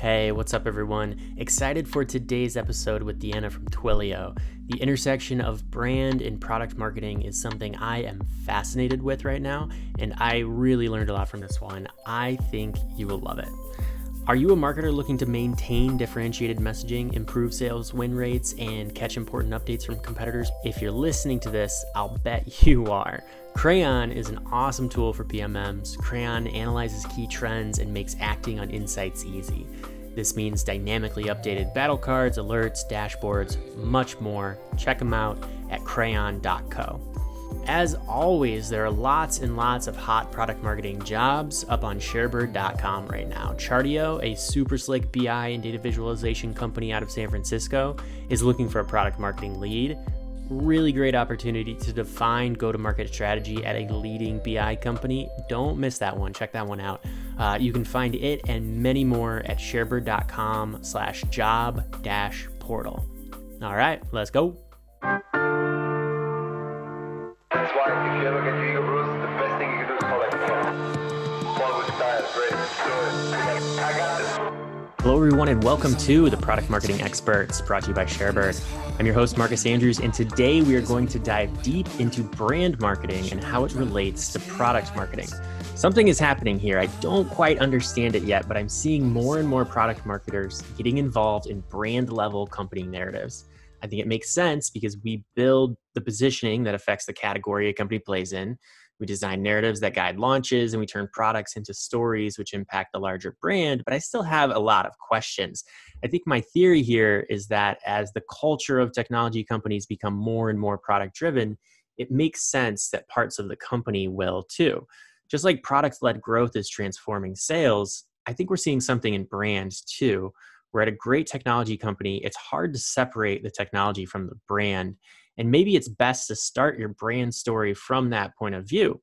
Hey, what's up, everyone? Excited for today's episode with Diana from Twilio. The intersection of brand and product marketing is something I am fascinated with right now, and I really learned a lot from this one. I think you will love it. Are you a marketer looking to maintain differentiated messaging, improve sales win rates, and catch important updates from competitors? If you're listening to this, I'll bet you are. Crayon is an awesome tool for PMMs. Crayon analyzes key trends and makes acting on insights easy. This means dynamically updated battle cards, alerts, dashboards, much more. Check them out at crayon.co. As always, there are lots and lots of hot product marketing jobs up on sharebird.com right now. Chartio, a super slick BI and data visualization company out of San Francisco, is looking for a product marketing lead really great opportunity to define go to market strategy at a leading BI company. Don't miss that one. Check that one out. Uh, you can find it and many more at sharebird.com slash job dash portal. All right, let's go. Everyone, and welcome to the Product Marketing Experts brought to you by ShareBird. I'm your host, Marcus Andrews, and today we are going to dive deep into brand marketing and how it relates to product marketing. Something is happening here. I don't quite understand it yet, but I'm seeing more and more product marketers getting involved in brand level company narratives. I think it makes sense because we build the positioning that affects the category a company plays in. We design narratives that guide launches and we turn products into stories which impact the larger brand. But I still have a lot of questions. I think my theory here is that as the culture of technology companies become more and more product driven, it makes sense that parts of the company will too. Just like product led growth is transforming sales, I think we're seeing something in brands too. We're at a great technology company. It's hard to separate the technology from the brand. And maybe it's best to start your brand story from that point of view.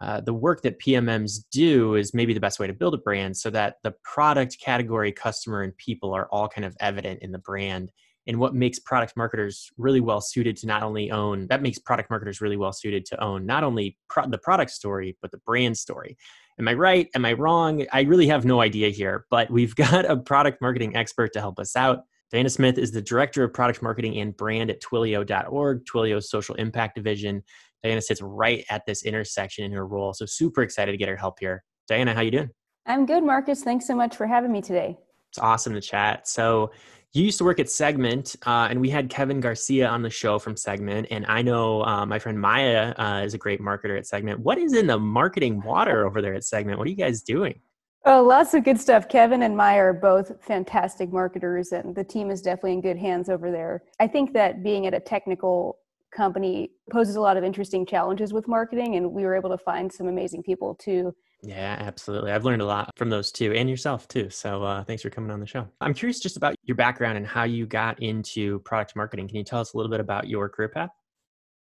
Uh, the work that PMMs do is maybe the best way to build a brand so that the product, category, customer, and people are all kind of evident in the brand. And what makes product marketers really well suited to not only own, that makes product marketers really well suited to own not only pro- the product story, but the brand story. Am I right? Am I wrong? I really have no idea here, but we've got a product marketing expert to help us out. Diana Smith is the Director of Product Marketing and Brand at Twilio.org, Twilio's social impact division. Diana sits right at this intersection in her role. So super excited to get her help here. Diana, how you doing? I'm good, Marcus. Thanks so much for having me today. It's awesome to chat. So you used to work at Segment, uh, and we had Kevin Garcia on the show from Segment. And I know uh, my friend Maya uh, is a great marketer at Segment. What is in the marketing water over there at Segment? What are you guys doing? Oh, lots of good stuff. Kevin and Maya are both fantastic marketers, and the team is definitely in good hands over there. I think that being at a technical company poses a lot of interesting challenges with marketing, and we were able to find some amazing people to yeah, absolutely. I've learned a lot from those two and yourself too. So uh, thanks for coming on the show. I'm curious just about your background and how you got into product marketing. Can you tell us a little bit about your career path?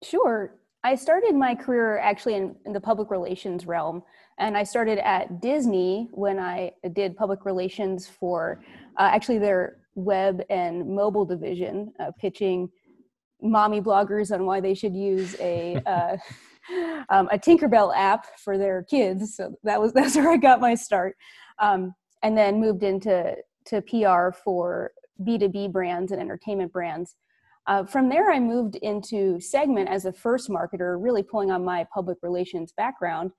Sure. I started my career actually in, in, the public relations realm. And I started at Disney when I did public relations for uh, actually their web and mobile division, uh, pitching mommy bloggers on why they should use a. Uh, um, a Tinkerbell app for their kids. So that was that's where I got my start, um, and then moved into to PR for B two B brands and entertainment brands. Uh, from there, I moved into Segment as a first marketer, really pulling on my public relations background.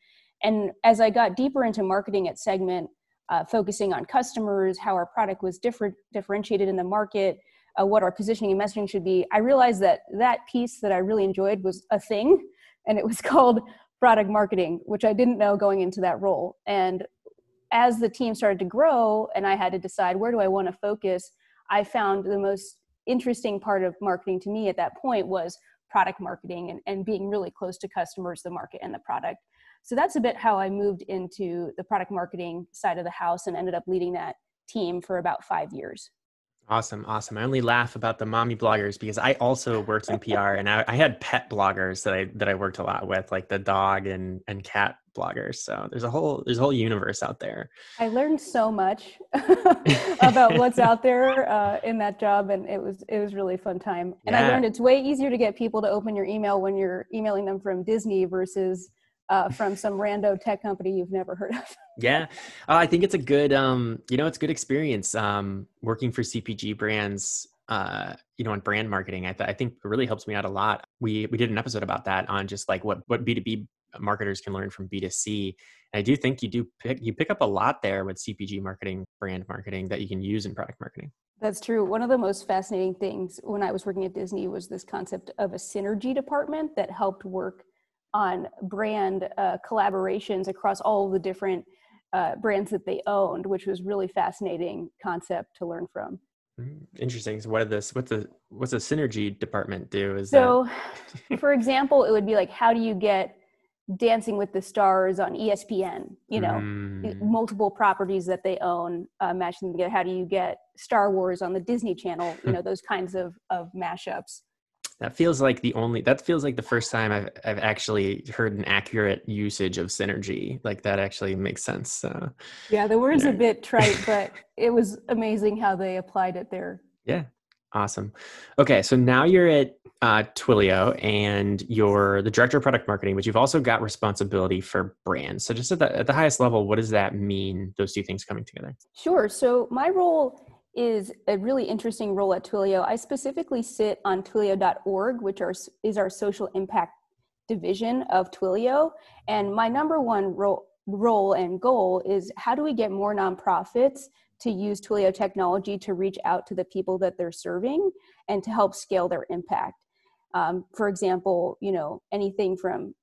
And as I got deeper into marketing at Segment, uh, focusing on customers, how our product was different, differentiated in the market, uh, what our positioning and messaging should be, I realized that that piece that I really enjoyed was a thing, and it was called product marketing, which I didn't know going into that role. And as the team started to grow, and I had to decide where do I want to focus, I found the most interesting part of marketing to me at that point was product marketing and, and being really close to customers, the market, and the product. So that's a bit how I moved into the product marketing side of the house and ended up leading that team for about five years. Awesome, awesome. I only laugh about the mommy bloggers because I also worked in PR and I, I, had pet bloggers that I that I worked a lot with, like the dog and and cat bloggers. So there's a whole there's a whole universe out there. I learned so much about what's out there uh, in that job, and it was it was really fun time. And yeah. I learned it's way easier to get people to open your email when you're emailing them from Disney versus uh, from some rando tech company you've never heard of. Yeah, uh, I think it's a good, um, you know, it's good experience um, working for CPG brands. Uh, you know, on brand marketing, I, th- I think it really helps me out a lot. We we did an episode about that on just like what what B two B marketers can learn from B two C. I do think you do pick you pick up a lot there with CPG marketing, brand marketing that you can use in product marketing. That's true. One of the most fascinating things when I was working at Disney was this concept of a synergy department that helped work on brand uh, collaborations across all the different uh, brands that they owned, which was really fascinating concept to learn from. Mm, interesting. So, what did this? What's the what's a synergy department do? Is so, for example, it would be like, how do you get Dancing with the Stars on ESPN, you know, mm. multiple properties that they own, uh, matching together. How do you get Star Wars on the Disney Channel? You know, those kinds of of mashups. That feels like the only. That feels like the first time I've I've actually heard an accurate usage of synergy. Like that actually makes sense. Uh, yeah, the word's a bit trite, but it was amazing how they applied it there. Yeah, awesome. Okay, so now you're at uh, Twilio and you're the director of product marketing, but you've also got responsibility for brands. So, just at the, at the highest level, what does that mean, those two things coming together? Sure. So, my role is a really interesting role at Twilio. I specifically sit on twilio.org, which are, is our social impact division of Twilio. And my number one role, role and goal is how do we get more nonprofits to use Twilio technology to reach out to the people that they're serving and to help scale their impact. Um, for example, you know, anything from,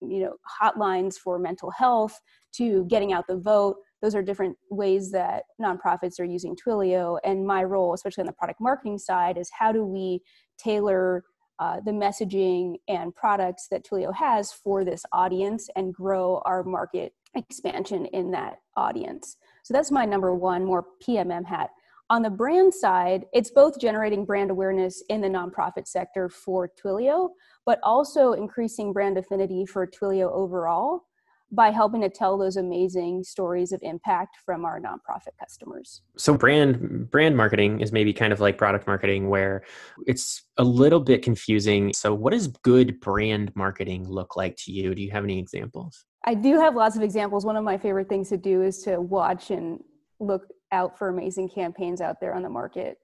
you know, hotlines for mental health to getting out the vote. Those are different ways that nonprofits are using Twilio. And my role, especially on the product marketing side, is how do we tailor uh, the messaging and products that Twilio has for this audience and grow our market expansion in that audience. So that's my number one, more PMM hat. On the brand side, it's both generating brand awareness in the nonprofit sector for Twilio, but also increasing brand affinity for Twilio overall by helping to tell those amazing stories of impact from our nonprofit customers. So brand brand marketing is maybe kind of like product marketing where it's a little bit confusing. So what does good brand marketing look like to you? Do you have any examples? I do have lots of examples. One of my favorite things to do is to watch and look out for amazing campaigns out there on the market.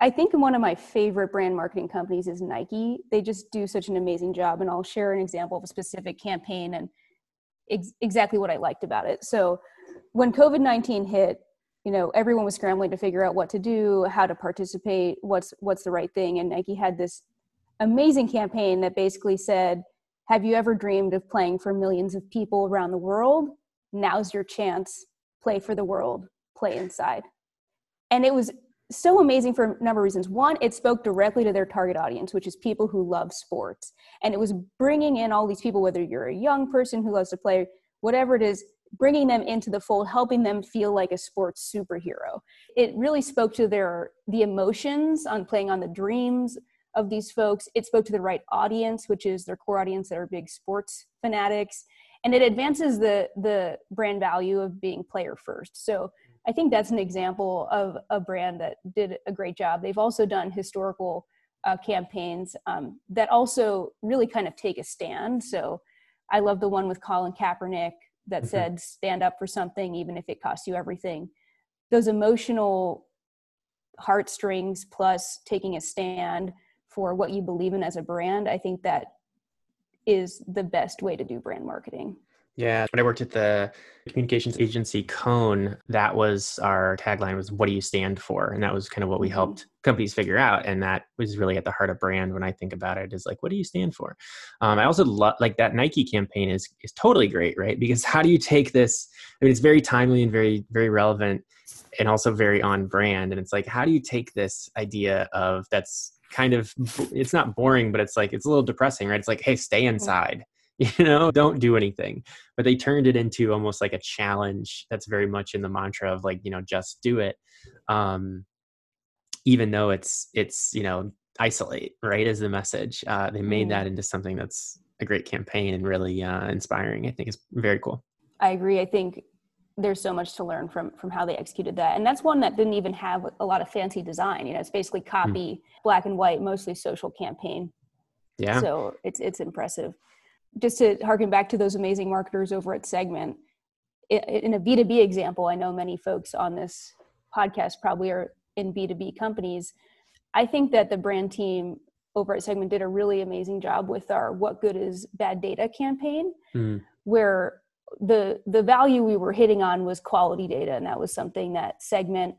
I think one of my favorite brand marketing companies is Nike. They just do such an amazing job, and I'll share an example of a specific campaign and ex- exactly what I liked about it. So, when COVID nineteen hit, you know everyone was scrambling to figure out what to do, how to participate, what's what's the right thing, and Nike had this amazing campaign that basically said, "Have you ever dreamed of playing for millions of people around the world? Now's your chance. Play for the world." play inside. And it was so amazing for a number of reasons. One, it spoke directly to their target audience, which is people who love sports. And it was bringing in all these people, whether you're a young person who loves to play, whatever it is, bringing them into the fold, helping them feel like a sports superhero. It really spoke to their the emotions on playing on the dreams of these folks. It spoke to the right audience, which is their core audience that are big sports fanatics. And it advances the the brand value of being player first. So I think that's an example of a brand that did a great job. They've also done historical uh, campaigns um, that also really kind of take a stand. So I love the one with Colin Kaepernick that mm-hmm. said, stand up for something, even if it costs you everything. Those emotional heartstrings plus taking a stand for what you believe in as a brand, I think that is the best way to do brand marketing. Yeah, when I worked at the communications agency Cone, that was our tagline was "What do you stand for?" and that was kind of what we mm-hmm. helped companies figure out, and that was really at the heart of brand. When I think about it, is like, what do you stand for? Um, I also love like that Nike campaign is is totally great, right? Because how do you take this? I mean, it's very timely and very very relevant, and also very on brand. And it's like, how do you take this idea of that's kind of it's not boring, but it's like it's a little depressing, right? It's like, hey, stay mm-hmm. inside you know don't do anything. But they turned it into almost like a challenge that's very much in the mantra of like you know just do it um even though it's it's you know isolate right is the message. Uh they made mm. that into something that's a great campaign and really uh inspiring i think is very cool. I agree. I think there's so much to learn from from how they executed that. And that's one that didn't even have a lot of fancy design you know it's basically mm. copy mm. black and white mostly social campaign. Yeah. So it's it's impressive just to harken back to those amazing marketers over at Segment, in a B2B example, I know many folks on this podcast probably are in B2B companies. I think that the brand team over at Segment did a really amazing job with our What Good is Bad Data campaign, mm. where the the value we were hitting on was quality data, and that was something that Segment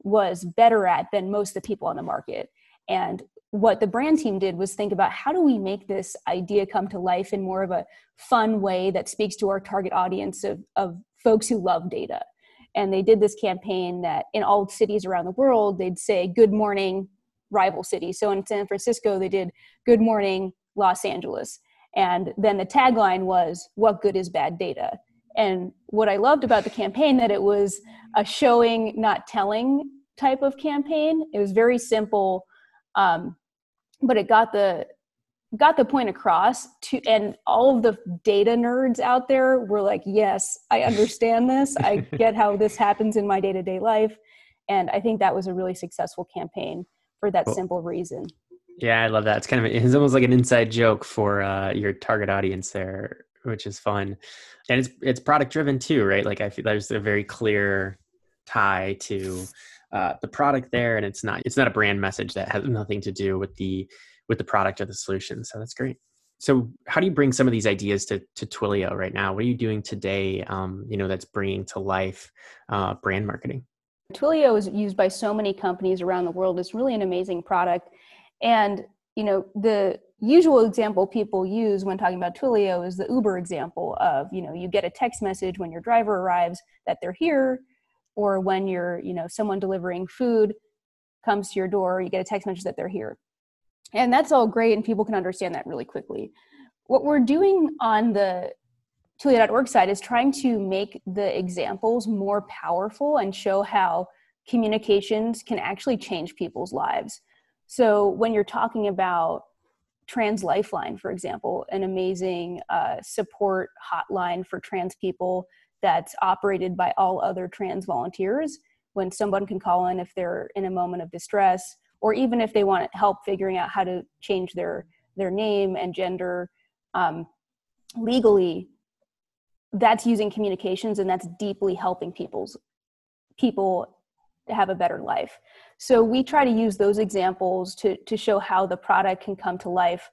was better at than most of the people on the market. And what the brand team did was think about how do we make this idea come to life in more of a fun way that speaks to our target audience of, of folks who love data. And they did this campaign that in all cities around the world, they'd say, Good morning, rival city. So in San Francisco, they did Good morning, Los Angeles. And then the tagline was, What good is bad data? And what I loved about the campaign that it was a showing, not telling type of campaign. It was very simple, um, but it got the got the point across to and all of the data nerds out there were like yes i understand this. I get how this happens in my day-to-day life. And i think that was a really successful campaign for that well, simple reason. Yeah i love that. It's kind of it's almost like an inside joke for uh, your target audience there which is fun. And it's it's product driven too right? Like i feel there's a very clear tie to uh, the product there and it's not it's not a brand message that has nothing to do with the with the product or the solution so that's great. So how do you bring some of these ideas to, to twilio right now? What are you doing today um, you know that's bringing to life uh, brand marketing? Twilio is used by so many companies around the world. It's really an amazing product. And you know the usual example people use when talking about twilio is the uber example of you know you get a text message when your driver arrives that they're here or when you're you know someone delivering food comes to your door you get a text message that they're here. And that's all great and people can understand that really quickly. What we're doing on the twilio.org side is trying to make the examples more powerful and show how communications can actually change people's lives. So when you're talking about trans lifeline for example an amazing uh, support hotline for trans people that's operated by all other trans volunteers. When someone can call in if they're in a moment of distress or even if they want help figuring out how to change their their name and gender um, legally that's using communications and that's deeply helping people's people have a better life. So we try to use those examples to to show how the product can come to life.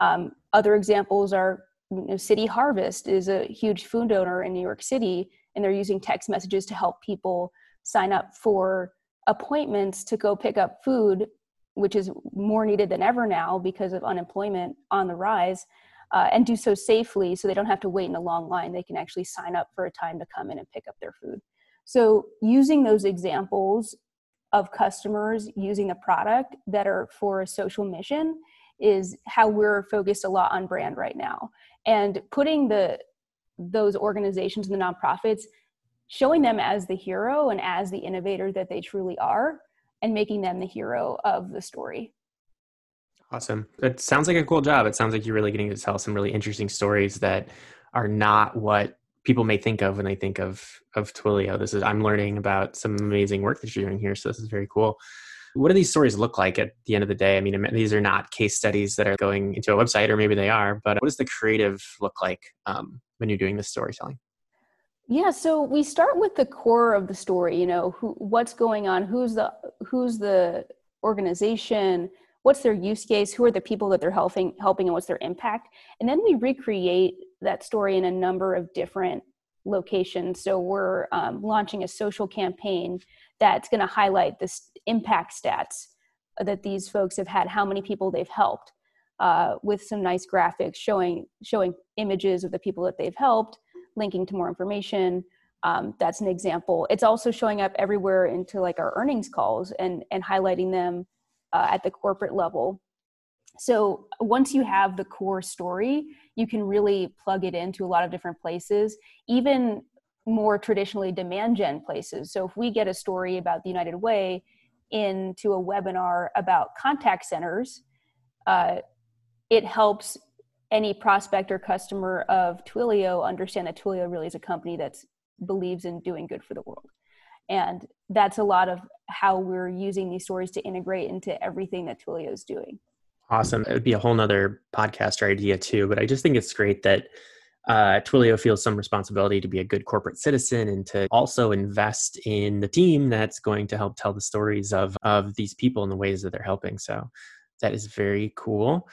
Um, other examples are you know, City Harvest is a huge food donor in New York City, and they're using text messages to help people sign up for appointments to go pick up food, which is more needed than ever now because of unemployment on the rise, uh, and do so safely so they don't have to wait in a long line. They can actually sign up for a time to come in and pick up their food. So, using those examples of customers using the product that are for a social mission is how we're focused a lot on brand right now and putting the those organizations and the nonprofits showing them as the hero and as the innovator that they truly are and making them the hero of the story. Awesome. It sounds like a cool job. It sounds like you're really getting to tell some really interesting stories that are not what people may think of when they think of of twilio. This is i'm learning about some amazing work that you're doing here so this is very cool what do these stories look like at the end of the day? I mean, these are not case studies that are going into a website, or maybe they are, but what does the creative look like um, when you're doing this storytelling? Yeah, so we start with the core of the story. You know, who, what's going on? Who's the who's the organization? What's their use case? Who are the people that they're helping? Helping, and what's their impact? And then we recreate that story in a number of different locations. So we're um, launching a social campaign that's going to highlight this impact stats that these folks have had, how many people they've helped, uh, with some nice graphics showing showing images of the people that they've helped, linking to more information. Um, that's an example. It's also showing up everywhere into like our earnings calls and and highlighting them uh, at the corporate level. So once you have the core story, you can really plug it into a lot of different places, even more traditionally demand gen places. So if we get a story about the United Way into a webinar about contact centers, uh, it helps any prospect or customer of Twilio understand that Twilio really is a company that believes in doing good for the world. And that's a lot of how we're using these stories to integrate into everything that Twilio is doing. Awesome. It would be a whole nother podcast idea too, but I just think it's great that uh, Twilio feels some responsibility to be a good corporate citizen and to also invest in the team that's going to help tell the stories of of these people in the ways that they're helping. So that is very cool.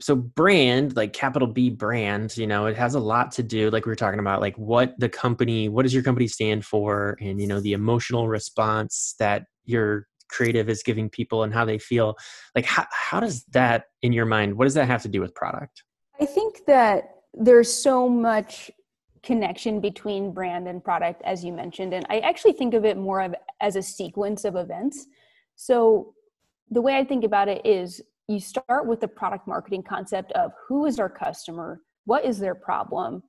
So brand, like capital B brand, you know, it has a lot to do, like we were talking about, like what the company, what does your company stand for, and you know, the emotional response that your creative is giving people and how they feel. Like how how does that in your mind, what does that have to do with product? I think that there's so much connection between brand and product as you mentioned and i actually think of it more of as a sequence of events. So the way i think about it is you start with the product marketing concept of who is our customer what is their problem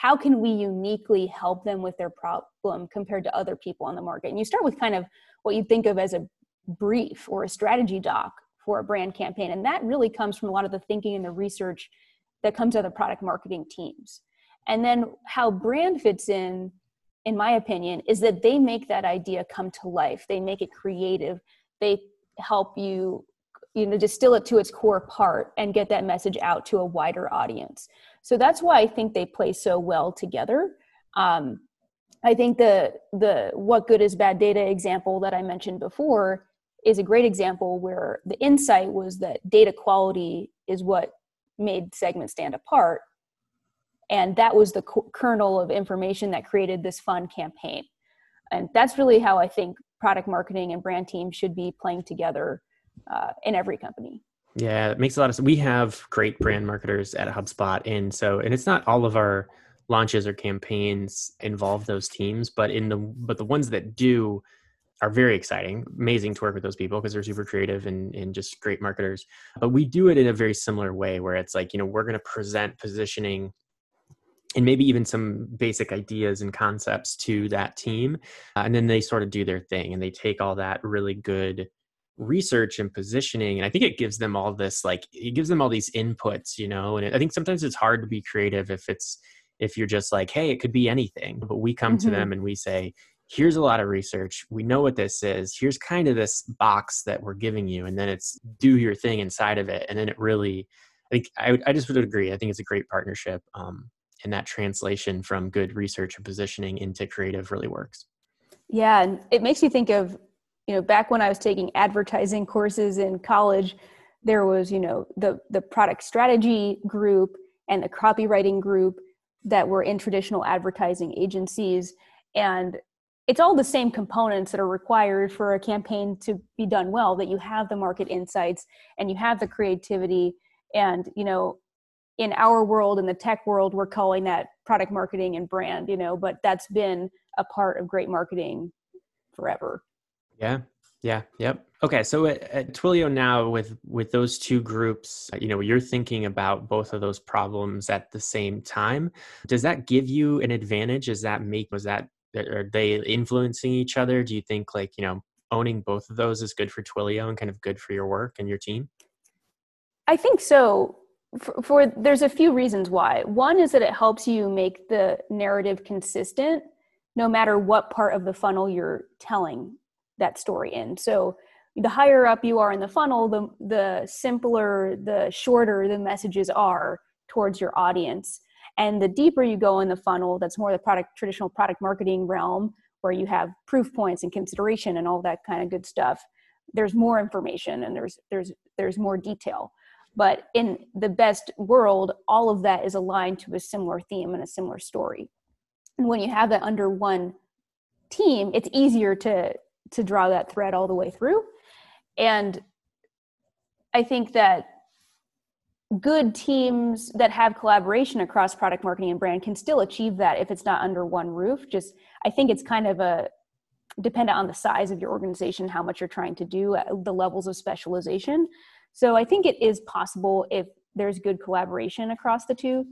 how can we uniquely help them with their problem compared to other people on the market? And you start with kind of what you think of as a brief or a strategy doc for a brand campaign and that really comes from a lot of the thinking and the research that comes out of the product marketing teams. And then how brand fits in, in my opinion, is that they make that idea come to life. They make it creative. They help you, you know, distill it to its core part and get that message out to a wider audience. So that's why I think they play so well together. Um, I think the the what good is bad data example that I mentioned before is a great example where the insight was that data quality is what made segment stand apart. And that was the kernel of information that created this fun campaign. And that's really how i think product marketing and brand teams should be playing together uh, in every company. Yeah it makes a lot of sense we have great brand marketers at hubspot. And so and it's not all of our launches or campaigns involve those teams but in the but the ones that do are very exciting. Amazing to work with those people because they're super creative and, and just great marketers. But we do it in a very similar way where it's like, you know, we're going to present positioning and maybe even some basic ideas and concepts to that team. Uh, and then they sort of do their thing and they take all that really good research and positioning. And I think it gives them all this, like, it gives them all these inputs, you know, and it, I think sometimes it's hard to be creative if it's, if you're just like, hey, it could be anything. But we come mm-hmm. to them and we say, here's a lot of research. We know what this is. Here's kind of this box that we're giving you, and then it's do your thing inside of it. And then it really, I think I, I just would agree. I think it's a great partnership. Um, and that translation from good research and positioning into creative really works. Yeah, and it makes me think of, you know, back when I was taking advertising courses in college, there was, you know, the the product strategy group and the copywriting group that were in traditional advertising agencies and it's all the same components that are required for a campaign to be done well that you have the market insights and you have the creativity. And you know in our world in the tech world we're calling that product marketing and brand you know but that's been a part of great marketing forever. Yeah. Yeah. Yep. Okay. So at, at twilio now with with those two groups you know you're thinking about both of those problems at the same time. Does that give you an advantage? Does that make was that are they influencing each other? Do you think like you know owning both of those is good for twilio and kind of good for your work and your team? I think so. For, for there's a few reasons why. One is that it helps you make the narrative consistent no matter what part of the funnel you're telling that story in. So the higher up you are in the funnel the the simpler the shorter the messages are towards your audience and the deeper you go in the funnel, that's more the product traditional product marketing realm where you have proof points and consideration and all that kind of good stuff. There's more information and there's there's there's more detail. But in the best world, all of that is aligned to a similar theme and a similar story. And when you have that under one team, it's easier to to draw that thread all the way through. And I think that good teams that have collaboration across product marketing and brand can still achieve that if it's not under one roof. Just i think it's kind of a dependent on the size of your organization how much you're trying to do uh, the levels of specialization. So i think it is possible if there's good collaboration across the two.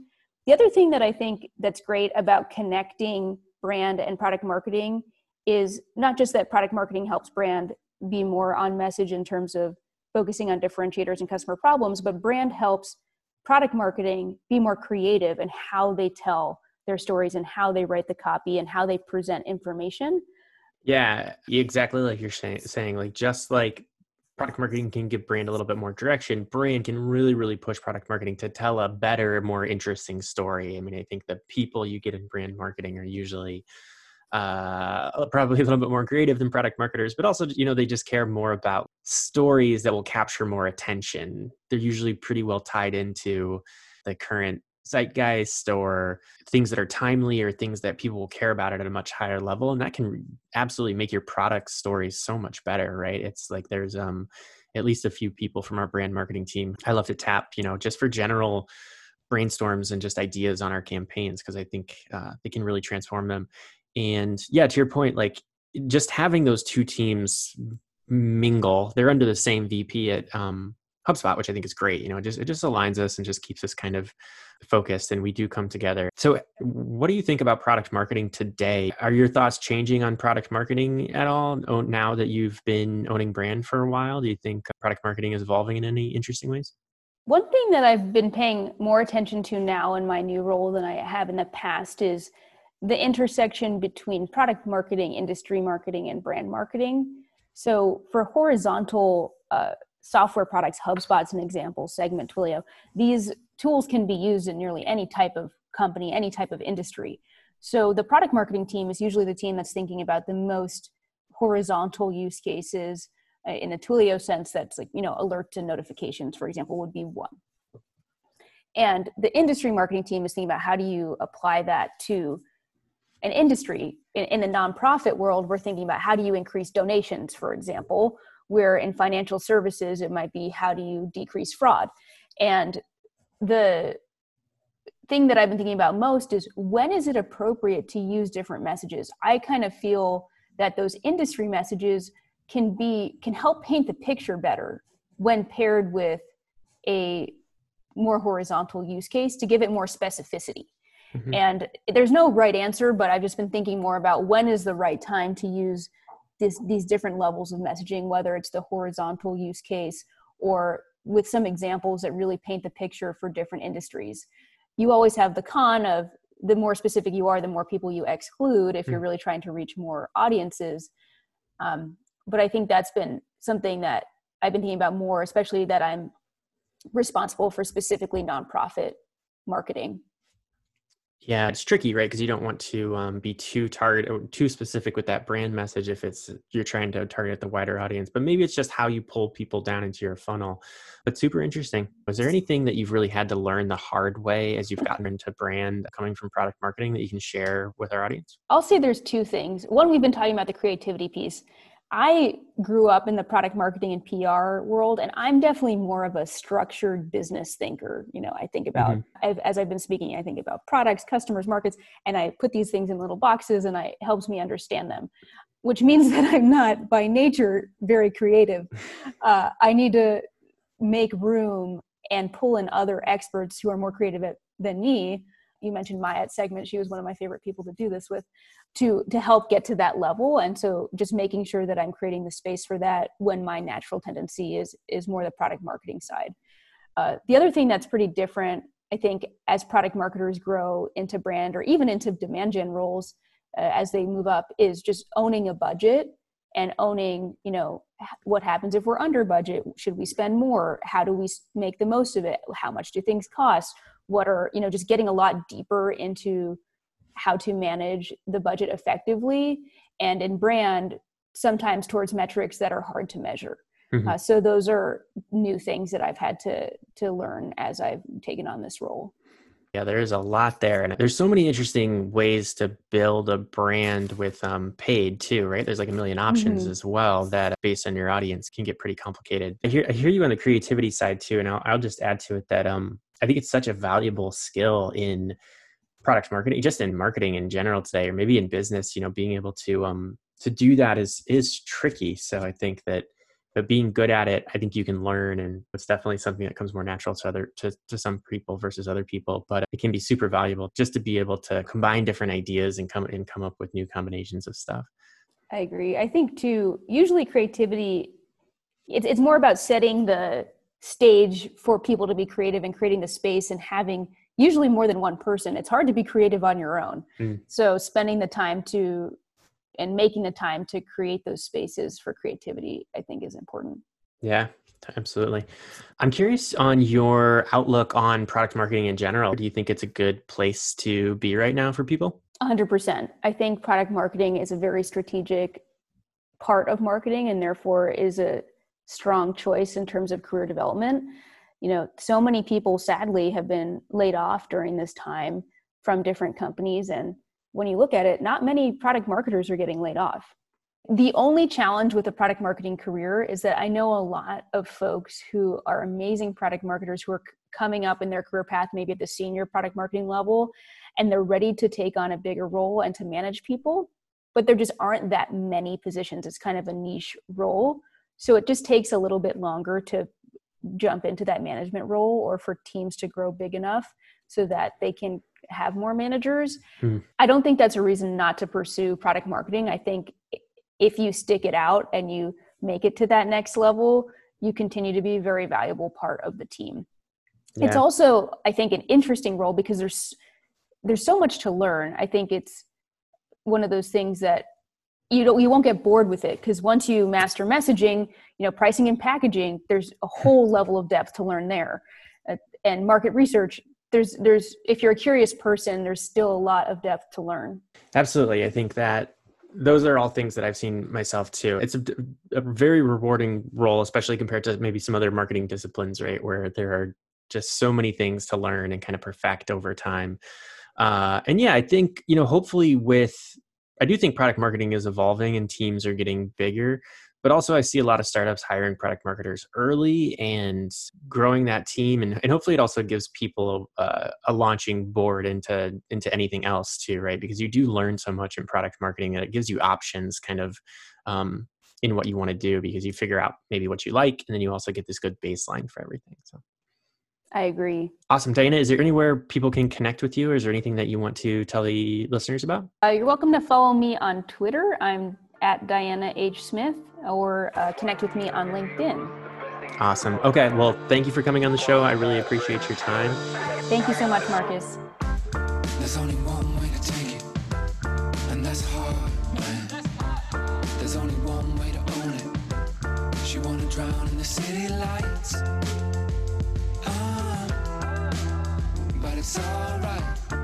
The other thing that i think that's great about connecting brand and product marketing is not just that product marketing helps brand be more on message in terms of focusing on differentiators and customer problems, but brand helps product marketing be more creative in how they tell their stories and how they write the copy and how they present information. Yeah, exactly like you're saying, saying like just like product marketing can give brand a little bit more direction, brand can really, really push product marketing to tell a better, more interesting story. I mean, I think the people you get in brand marketing are usually uh, probably a little bit more creative than product marketers, but also, you know, they just care more about stories that will capture more attention. They're usually pretty well tied into the current zeitgeist or things that are timely or things that people will care about at a much higher level and that can absolutely make your product stories so much better right? It's like there's um at least a few people from our brand marketing team. I love to tap you know just for general brainstorms and just ideas on our campaigns because i think uh, they can really transform them and yeah to your point like just having those two teams mingle they're under the same vp at um, HubSpot, which I think is great. You know, it just it just aligns us and just keeps us kind of focused and we do come together. So what do you think about product marketing today? Are your thoughts changing on product marketing at all now that you've been owning brand for a while? Do you think product marketing is evolving in any interesting ways? One thing that I've been paying more attention to now in my new role than I have in the past is the intersection between product marketing, industry marketing, and brand marketing. So for horizontal uh, software products, HubSpot's an example, Segment, Twilio. These tools can be used in nearly any type of company, any type of industry. So the product marketing team is usually the team that's thinking about the most horizontal use cases uh, in a Twilio sense. That's like you know alerts and notifications, for example, would be one. And the industry marketing team is thinking about how do you apply that to an industry in, in the nonprofit world. We're thinking about how do you increase donations, for example, where in financial services it might be how do you decrease fraud and the thing that i've been thinking about most is when is it appropriate to use different messages i kind of feel that those industry messages can be can help paint the picture better when paired with a more horizontal use case to give it more specificity mm-hmm. and there's no right answer but i've just been thinking more about when is the right time to use this, these different levels of messaging, whether it's the horizontal use case or with some examples that really paint the picture for different industries. You always have the con of the more specific you are, the more people you exclude if you're mm. really trying to reach more audiences. Um, but I think that's been something that I've been thinking about more, especially that I'm responsible for specifically nonprofit marketing yeah, it's tricky, right? Because you don't want to um, be too target too specific with that brand message if it's you're trying to target the wider audience. But maybe it's just how you pull people down into your funnel. But super interesting. Was there anything that you've really had to learn the hard way as you've gotten into brand coming from product marketing that you can share with our audience? I'll say there's two things. One, we've been talking about the creativity piece. I grew up in the product marketing and PR world, and I'm definitely more of a structured business thinker. You know, I think about, mm-hmm. as I've been speaking, I think about products, customers, markets, and I put these things in little boxes and it helps me understand them, which means that I'm not by nature very creative. Uh, I need to make room and pull in other experts who are more creative at, than me you mentioned Maya at segment she was one of my favorite people to do this with to to help get to that level. And so just making sure that i'm creating the space for that when my natural tendency is is more the product marketing side. Uh, the other thing that's pretty different i think as product marketers grow into brand or even into demand gen roles uh, as they move up is just owning a budget and owning you know what happens if we're under budget? Should we spend more? How do we make the most of it? How much do things cost what are you know just getting a lot deeper into how to manage the budget effectively and in brand sometimes towards metrics that are hard to measure mm-hmm. uh, so those are new things that i've had to to learn as i've taken on this role yeah, there's a lot there, and there's so many interesting ways to build a brand with um, paid too, right? There's like a million options mm-hmm. as well that, based on your audience, can get pretty complicated. I hear, I hear you on the creativity side too, and I'll, I'll just add to it that um, I think it's such a valuable skill in product marketing, just in marketing in general today, or maybe in business. You know, being able to um, to do that is is tricky. So I think that but being good at it i think you can learn and it's definitely something that comes more natural to other to, to some people versus other people but it can be super valuable just to be able to combine different ideas and come and come up with new combinations of stuff i agree i think too usually creativity it's, it's more about setting the stage for people to be creative and creating the space and having usually more than one person it's hard to be creative on your own mm. so spending the time to and making the time to create those spaces for creativity i think is important Yeah, absolutely. I'm curious on your outlook on product marketing in general. Do you think it's a good place to be right now for people? 100%. I think product marketing is a very strategic part of marketing and therefore is a strong choice in terms of career development. You know, so many people sadly have been laid off during this time from different companies. And when you look at it, not many product marketers are getting laid off. The only challenge with a product marketing career is that I know a lot of folks who are amazing product marketers who are coming up in their career path, maybe at the senior product marketing level, and they're ready to take on a bigger role and to manage people but there just aren't that many positions it's kind of a niche role so it just takes a little bit longer to jump into that management role or for teams to grow big enough so that they can have more managers mm. i don't think that's a reason not to pursue product marketing i think if you stick it out and you make it to that next level you continue to be a very valuable part of the team yeah. it's also i think an interesting role because there's there's so much to learn. I think it's one of those things that you don't you won't get bored with it because once you master messaging, you know, pricing and packaging, there's a whole level of depth to learn there. Uh, and market research, there's there's if you're a curious person, there's still a lot of depth to learn. Absolutely. I think that those are all things that I've seen myself too. It's a, a, very rewarding role, especially compared to maybe some other marketing disciplines, right? Where there are just so many things to learn and kind of perfect over time. Uh, and yeah, I think, you know, hopefully with, I do think product marketing is evolving and teams are getting bigger. But also, I see a lot of startups hiring product marketers early and growing that team, and, and hopefully, it also gives people a, a launching board into into anything else too, right? Because you do learn so much in product marketing that it gives you options, kind of um, in what you want to do, because you figure out maybe what you like, and then you also get this good baseline for everything. So. I agree. Awesome. Diana, is there anywhere people can connect with you or is there anything that you want to tell the listeners about? Uh, you're welcome to follow me on Twitter. I'm at Diana H. Smith or uh, connect with me on LinkedIn. Awesome. Okay. Well, thank you for coming on the show. I really appreciate your time. Thank you so much, Marcus. There's only one way to take it, and that's hard, man. There's only one way to own it. She wanna drown in the city lights. It's alright.